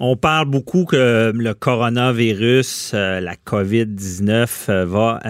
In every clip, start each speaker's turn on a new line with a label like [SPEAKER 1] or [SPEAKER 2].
[SPEAKER 1] on parle beaucoup que le coronavirus, la COVID-19 va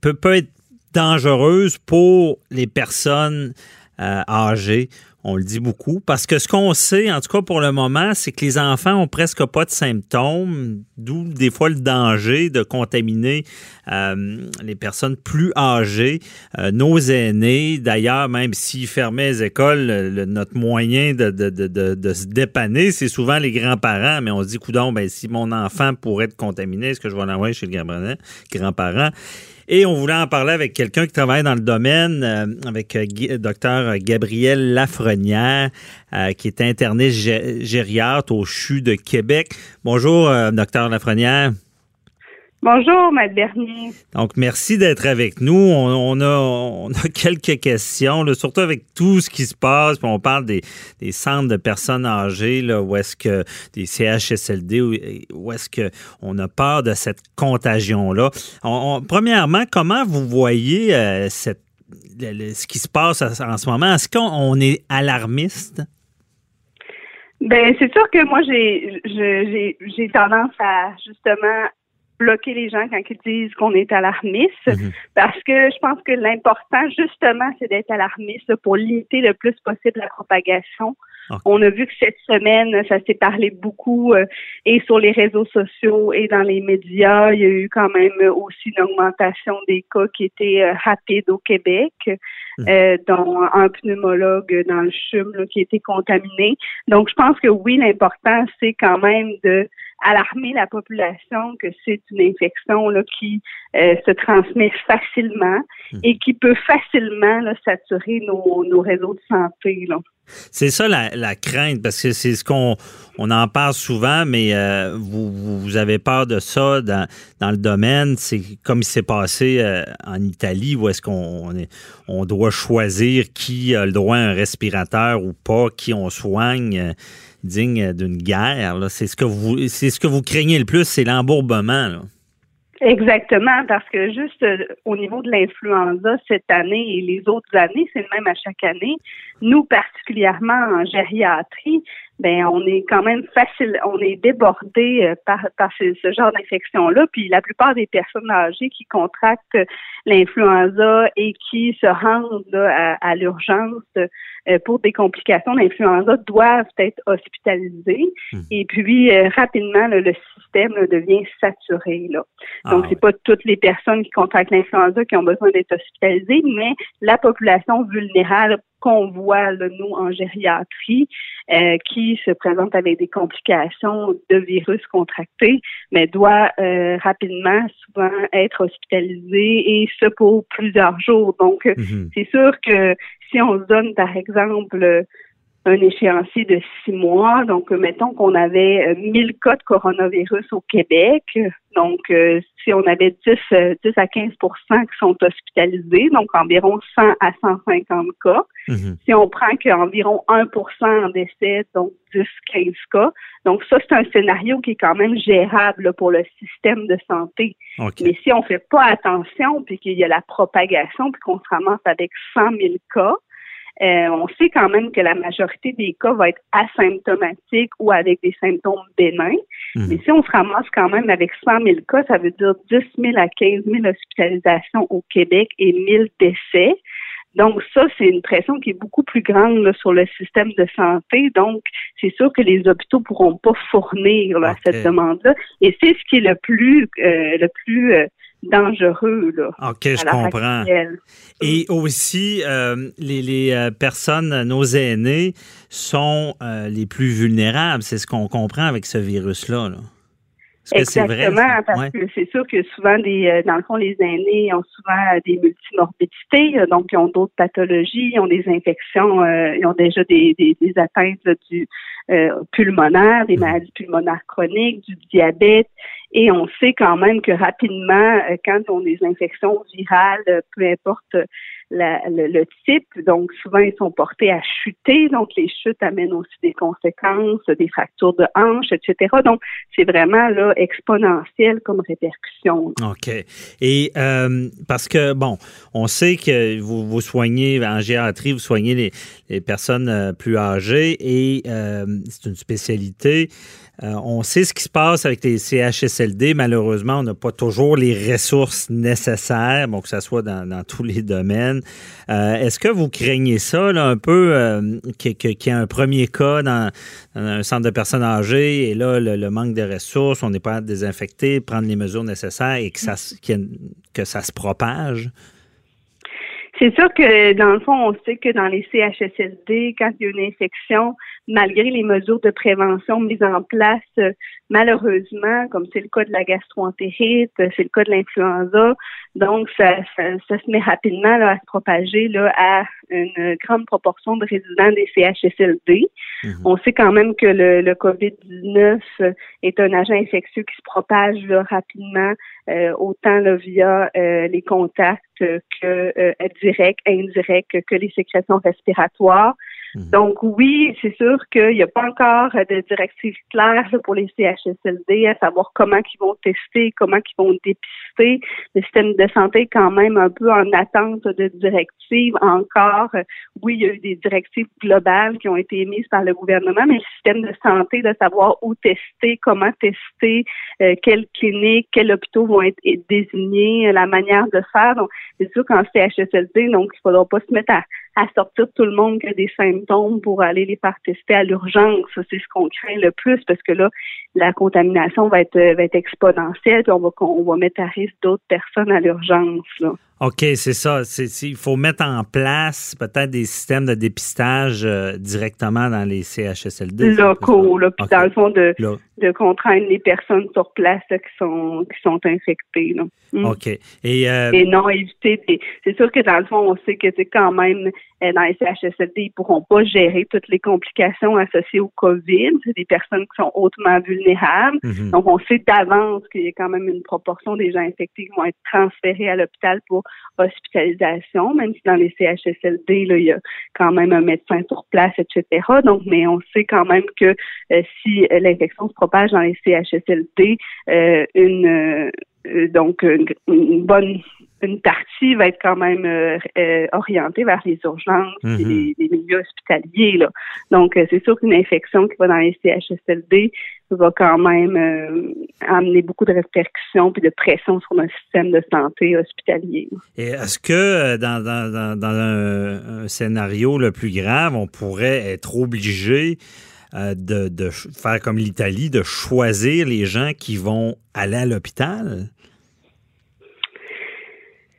[SPEAKER 1] peut, peut être dangereuse pour les personnes âgées. On le dit beaucoup parce que ce qu'on sait, en tout cas pour le moment, c'est que les enfants ont presque pas de symptômes, d'où des fois le danger de contaminer euh, les personnes plus âgées, euh, nos aînés. D'ailleurs, même s'ils fermaient les écoles, notre moyen de, se dépanner, c'est souvent les grands-parents. Mais on se dit, coudon, ben, si mon enfant pourrait être contaminé, est-ce que je vais l'envoyer chez le grand-parent? Et on voulait en parler avec quelqu'un qui travaille dans le domaine, euh, avec euh, docteur Gabriel Lafrenière, euh, qui est interniste gériatre au CHU de Québec. Bonjour, docteur Lafrenière.
[SPEAKER 2] Bonjour, Matt Bernier.
[SPEAKER 1] Donc, merci d'être avec nous. On, a, quelques questions, surtout avec tout ce qui se passe. on parle des, centres de personnes âgées, là, où est-ce que des CHSLD, où, est-ce qu'on a peur de cette contagion-là. premièrement, comment vous voyez euh, cette, ce qui se passe en ce moment? Est-ce qu'on est alarmiste?
[SPEAKER 2] Ben c'est sûr que moi j'ai j'ai tendance à justement bloquer les gens quand ils disent qu'on est alarmiste, mhm. parce que je pense que l'important, justement, c'est d'être alarmiste pour limiter le plus possible la propagation. On a vu que cette semaine, ça s'est parlé beaucoup euh, et sur les réseaux sociaux et dans les médias. Il y a eu quand même aussi une augmentation des cas qui étaient euh, rapides au Québec, euh, dont un pneumologue dans le CHUM qui a été contaminé. Donc, je pense que oui, l'important, c'est quand même de alarmer la population que c'est une infection là, qui euh, se transmet facilement. Et qui peut facilement là, saturer nos, nos réseaux de santé. Là.
[SPEAKER 1] C'est ça la, la, crainte, parce que c'est ce qu'on on en parle souvent, mais euh, vous, vous, avez peur de ça dans, dans le domaine. C'est comme il s'est passé euh, en Italie, où est-ce qu'on on, on doit choisir qui a le droit à un respirateur ou pas, qui on soigne digne d'une guerre. C'est ce que vous c'est ce que vous craignez le plus, c'est l'embourbement.
[SPEAKER 2] Exactement, parce que juste euh, au niveau de l'influenza cette année et les autres années, c'est le même à chaque année. Nous, particulièrement en gériatrie, ben on est quand même facile, on est débordé euh, par, par ce, genre d'infection-là. Puis la plupart des personnes âgées qui contractent l'influenza et qui se rendent à, l'urgence euh, pour des complications d'influenza doivent être hospitalisées. Mmh. Et puis euh, rapidement, le système devient saturé. Là. Donc, ah, c'est pas toutes les personnes qui contractent l'influenza qui ont besoin d'être hospitalisées, mais la population vulnérable qu'on voit, nous, en gériatrie, euh, qui se présente avec des complications de virus contractés, mais doit euh, rapidement, souvent, être hospitalisé et ce pour plusieurs jours. Donc, mhm. c'est sûr que si on se donne, par exemple, un échéancier de six mois. Donc, mettons qu'on avait 1000 euh, cas de coronavirus au Québec. Donc, euh, si on avait 10, 10 euh, à 15% qui sont hospitalisés, donc environ 100 à 150 cas. Mhm. Si on prend qu'environ 1 en décès, donc 10, 15 cas. Donc, ça, c'est un scénario qui est quand même gérable pour le système de santé. Mais si on fait pas attention, puis qu'il y a la propagation, puis qu'on se ramasse avec 100 000 cas, euh, on sait quand même que la majorité des cas va être asymptomatique ou avec des symptômes bénins. Mhm. Mais si on se ramasse quand même avec 100 000 cas, ça veut dire 10 000 à 15 000 hospitalisations au Québec et 1000 décès. Donc ça, c'est une pression qui est beaucoup plus grande sur le système de santé. Donc, c'est sûr que les hôpitaux pourront pas fournir là, cette demande-là. Et c'est ce qui est le plus euh, le plus euh, dangereux. Là,
[SPEAKER 1] OK, je comprends. Et aussi, euh, les, personnes, nos aînés, sont les plus vulnérables. C'est ce qu'on comprend avec ce virus-là.
[SPEAKER 2] Exactement, parce que c'est sûr que souvent, des, dans le fond, les aînés ont souvent des multimorbidités, donc ils ont d'autres pathologies, ils ont des infections, ils ont déjà des, des, atteintes du pulmonaire, des mmh. maladies pulmonaires chroniques, du diabète, et on sait quand même que rapidement, euh, quand on a des infections virales, euh, peu importe le, type. Donc, souvent, ils sont portés à chuter. Donc, les chutes amènent aussi des conséquences, des fractures de hanches, etc. Donc, c'est vraiment là exponentiel comme répercussion.
[SPEAKER 1] OK. Et euh, parce que, bon, on sait que vous, soignez en gériatrie, vous soignez les, personnes euh, plus âgées et euh, c'est une spécialité. Euh, on sait ce qui se passe avec les CHSLD. Malheureusement, on n'a pas toujours les ressources nécessaires, bon, que ce soit dans, tous les domaines. Euh, est-ce que vous craignez ça là, un peu, euh, qu'il y ait un premier cas dans, un centre de personnes âgées et là, le, manque de ressources, on n'est pas à désinfecter, prendre les mesures nécessaires et que ça, que ça se propage?
[SPEAKER 2] C'est sûr que dans le fond, on sait que dans les CHSLD, quand il y a une infection, malgré les mesures de prévention mises en place, malheureusement, comme c'est le cas de la gastroentérite, c'est le cas de l'influenza, donc ça, ça, se met rapidement là, à se propager là, à une grande proportion de résidents des CHSLD. Mhm. On sait quand même que le, le COVID-19 est un agent infectieux qui se propage là, rapidement, euh, autant là, via euh, les contacts que euh, directs, indirects, que les sécrétions respiratoires. Mhm. Donc oui, c'est sûr qu'il n'y a pas encore de directives claires pour les CHSLD à savoir comment ils vont tester, comment ils vont dépister. Le système de santé est quand même un peu en attente de directives encore. Oui, il y a eu des directives globales qui ont été émises par le gouvernement, mais le système de santé de savoir où tester, comment tester, euh, quelles cliniques, quels hôpitaux vont être désignés, la manière de faire. Donc, c'est sûr qu'en CHSLD, donc il ne faudra pas se mettre à à sortir tout le monde qui a des symptômes pour aller les faire tester à l'urgence. C'est ce qu'on craint le plus parce que là, la contamination va être, va être exponentielle puis on va, on va mettre à risque d'autres personnes à l'urgence.
[SPEAKER 1] OK, c'est ça. il faut mettre en place peut-être des systèmes de dépistage euh, directement dans les CHSLD.
[SPEAKER 2] Locaux, là, puis dans le fond, de, de contraindre les personnes sur place qui sont qui sont infectées. Là.
[SPEAKER 1] Hmm. OK. Et, euh,
[SPEAKER 2] Et non éviter. C'est sûr que dans le fond, on sait que c'est quand même dans les CHSLD, ils pourront pas gérer toutes les complications associées au COVID. C'est des personnes qui sont hautement vulnérables. Mhm. Donc, on sait d'avance qu'il y a quand même une proportion des gens infectés qui vont être transférés à l'hôpital pour hospitalisation, même si dans les CHSLD, là, il y a quand même un médecin sur place, etc. Donc, mais on sait quand même que euh, si l'infection se propage dans les CHSLD, euh, une donc une bonne une partie va être quand même euh, euh, orientée vers les urgences et mhm. les, milieux hospitaliers. Là. Donc, euh, c'est sûr qu'une infection qui va dans les CHSLD va quand même amener beaucoup de répercussions puis de pression sur notre système de santé hospitalier.
[SPEAKER 1] Et est-ce que dans, dans, dans, un, scénario le plus grave, on pourrait être obligé de, de faire comme l'Italie, de choisir les gens qui vont aller à l'hôpital?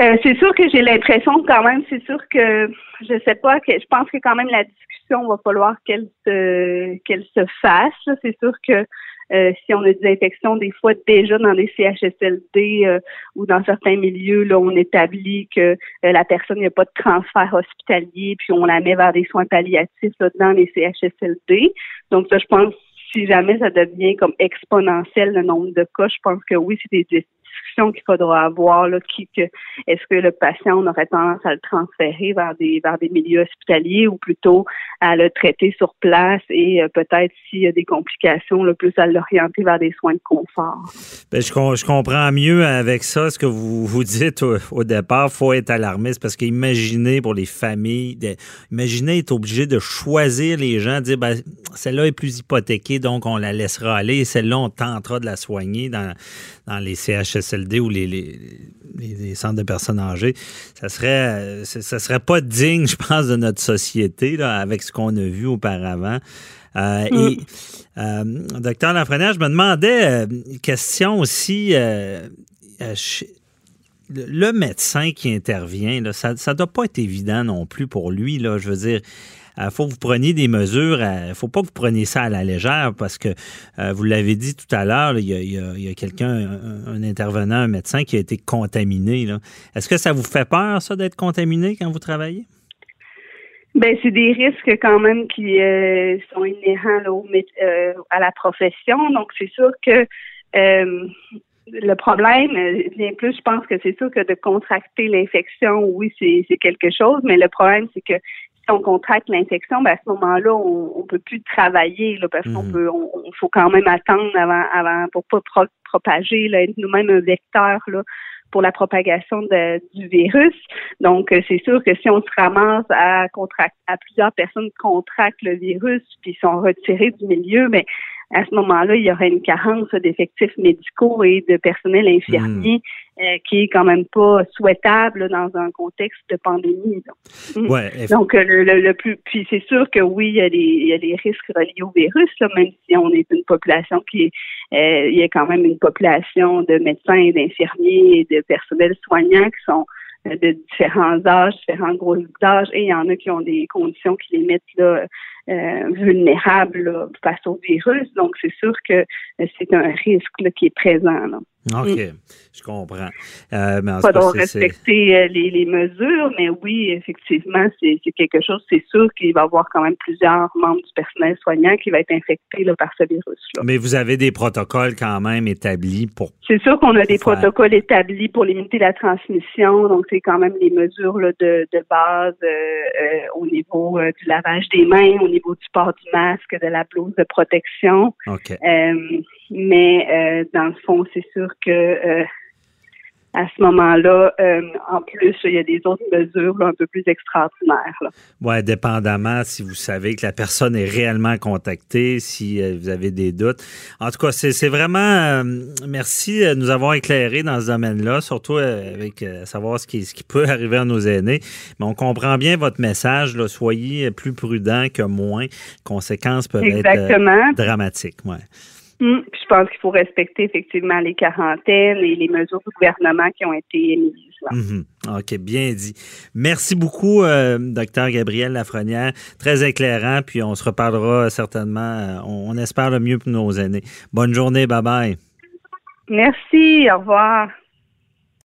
[SPEAKER 2] Euh, c'est sûr que j'ai l'impression quand même, c'est sûr que je sais pas que je pense que quand même la discussion va falloir qu'elle se qu'elle se fasse. C'est sûr que euh, si on a des infections des fois déjà dans les CHSLD euh, ou dans certains milieux, là, on établit que la personne n'a pas de transfert hospitalier, puis on la met vers des soins palliatifs là, dans les CHSLD. Donc ça, je pense si jamais ça devient comme exponentiel le nombre de cas, je pense que oui, c'est des qu'il faudra avoir. Là, qui, que, est-ce que le patient, on aurait tendance à le transférer vers des, vers des milieux hospitaliers ou plutôt à le traiter sur place et euh, peut-être s'il y a des complications, le plus à l'orienter vers des soins de confort?
[SPEAKER 1] Bien, je, je, comprends mieux avec ça ce que vous vous dites au, départ. Il faut être alarmiste parce qu'imaginez pour les familles, imaginez être obligé de choisir les gens, dire ben, celle-là est plus hypothéquée, donc on la laissera aller et celle-là, on tentera de la soigner dans, dans les CHSLD ou les, les, centres de personnes âgées, ça serait, ça serait pas digne, je pense, de notre société là, avec ce qu'on a vu auparavant. Euh, mm. Et, euh, docteur Lafrenière, je me demandais, une euh, question aussi, le médecin qui intervient, là, ça ne doit pas être évident non plus pour lui. Là, je veux dire, il euh, faut que vous preniez des mesures. Il ne faut pas que vous preniez ça à la légère parce que, euh, vous l'avez dit tout à l'heure, il y a, quelqu'un, un, intervenant, un médecin qui a été contaminé. Est-ce que ça vous fait peur, ça, d'être contaminé quand vous travaillez?
[SPEAKER 2] Ben c'est des risques quand même qui euh, sont inhérents à la profession. Donc c'est sûr que le problème vient plus, je pense que c'est sûr que de contracter l'infection, oui, c'est quelque chose, mais le problème, c'est que on contracte l'infection, ben à ce moment-là, on, on peut plus travailler là, parce qu'on mhm. peut, on, faut quand même attendre avant, avant pour pas propager, là, être nous-mêmes un vecteur là, pour la propagation de, du virus. Donc, euh, c'est sûr que si on se ramasse à à plusieurs personnes contractent le virus puis sont retirées du milieu, mais à ce moment-là, il y aurait une carence d'effectifs médicaux et de personnel infirmier hmm. Euh, qui est quand même pas souhaitable dans un contexte de pandémie. Donc, hmm. ouais, donc euh, le, le, plus, puis c'est sûr que oui, il y a des, il y a des risques reliés au virus, là, même si on est une population qui est, euh, il y a quand même une population de médecins, d'infirmiers et de personnels soignants qui sont de différents âges, différents groupes d'âge, et il y en a qui ont des conditions qui les mettent là, euh, vulnérables face au virus. Donc, c'est sûr que euh, c'est un risque qui est présent. Là.
[SPEAKER 1] OK, mm. je comprends. Euh,
[SPEAKER 2] mais Pas respecter euh, les, les, mesures, mais oui, effectivement, c'est quelque chose, c'est sûr qu'il va y avoir quand même plusieurs membres du personnel soignant qui va être infecté là, par ce virus-là.
[SPEAKER 1] Mais vous avez des protocoles quand même établis pour...
[SPEAKER 2] C'est sûr qu'on a des protocoles établis pour limiter la transmission, donc c'est quand même les mesures là, de, de base euh, euh au niveau du lavage des mains, au niveau du port du masque, de la blouse de protection.
[SPEAKER 1] OK.
[SPEAKER 2] Mais dans le fond, c'est sûr que euh, à ce moment-là, euh, en plus, il y a des autres mesures un peu plus extraordinaires.
[SPEAKER 1] Oui, dépendamment si vous savez que la personne est réellement contactée, si euh, vous avez des doutes. En tout cas, c'est vraiment merci de nous avoir éclairé dans ce domaine-là, surtout avec savoir ce qui, ce qui peut arriver à nos aînés. Mais on comprend bien votre message. Là, soyez plus prudent que moins. conséquences peuvent être dramatiques. Ouais.
[SPEAKER 2] Hum, je pense qu'il faut respecter effectivement les quarantaines et les mesures du gouvernement qui ont été émises.
[SPEAKER 1] Mhm. OK, bien dit. Merci beaucoup, euh, docteur Gabriel Lafrenière. Très éclairant, puis on se reparlera certainement. Euh, on, on espère le mieux pour nos aînés. Bonne journée, bye bye.
[SPEAKER 2] Merci, au revoir.